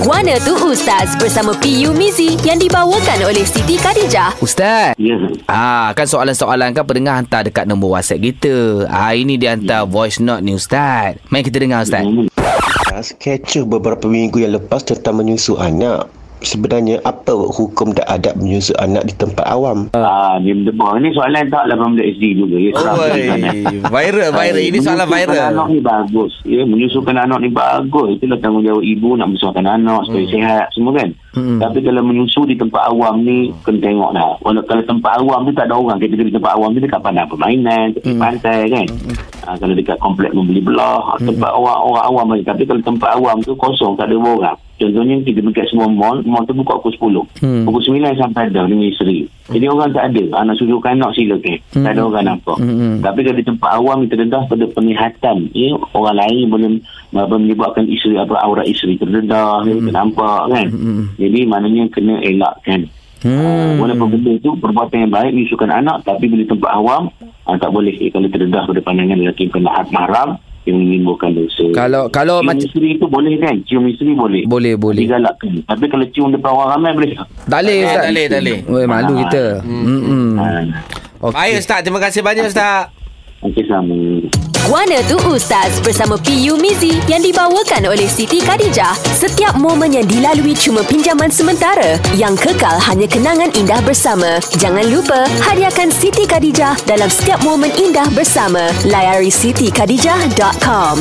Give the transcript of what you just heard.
Guana tu Ustaz bersama PU Mizi yang dibawakan oleh Siti Khadijah. Ustaz. Ya. Ah, kan soalan-soalan kan pendengar hantar dekat nombor WhatsApp kita. Ah, ini dia hantar voice note ni Ustaz. Mari kita dengar Ustaz. Sketch beberapa minggu yang lepas tentang menyusu anak. Sebenarnya apa hukum dan adab menyusu anak di tempat awam? Ah, dia debar. Ini soalan tak 18 SD juga. Ya, sebenarnya. viral, viral. Ini soalan Menyusukan viral. anak ni bagus. Ya, menyusukan anak ni bagus. Itulah tanggungjawab ibu nak besarkan anak supaya Hmm. sihat semua kan. Tapi kalau menyusu di tempat awam ni kena tengok dah. Walau kalau tempat awam tu tak ada orang. Kategori tempat awam tu dekat padang permainan, tepi Hmm. pantai kan. Ah, kalau dekat komplek membeli belah, tempat orang orang awam lagi. Tapi kalau tempat awam tu kosong tak ada orang. Contohnya kita dekat semua mall, mall tu buka pukul 10. Hmm. Pukul 9 sampai ada dengan isteri. Jadi orang tak ada. Anak suruh anak silakan. Tak ada orang nampak. Hmm. Tapi kalau di tempat awam terdedah pada penglihatan. Ya, orang lain boleh apa, menyebabkan isteri apa aurat isteri terdedah, hmm. ternampak kan. Hmm. Jadi maknanya kena elakkan. Hmm. Hmm. Walaupun benda itu perbuatan yang baik menyusukan anak tapi bila tempat awam ah, tak boleh eh, kalau terdedah pada pandangan lelaki kena mahram yang menimbulkan dosa. Kalau kalau cium macam isteri itu boleh kan? Cium isteri boleh. boleh boleh. Digalakkan. Tapi kalau cium depan orang ramai boleh tak? Tak boleh Ustaz. tak boleh, tak boleh. Weh, malu Ah. kita. Hmm. Ah, Okey. Baik Ustaz, terima kasih banyak Ustaz. Okey sama. Guana tu Ustaz bersama PU Mizi yang dibawakan oleh Siti Khadijah. Setiap momen yang dilalui cuma pinjaman sementara. Yang kekal hanya kenangan indah bersama. Jangan lupa hadiahkan Siti Khadijah dalam setiap momen indah bersama. Layari sitikadijah.com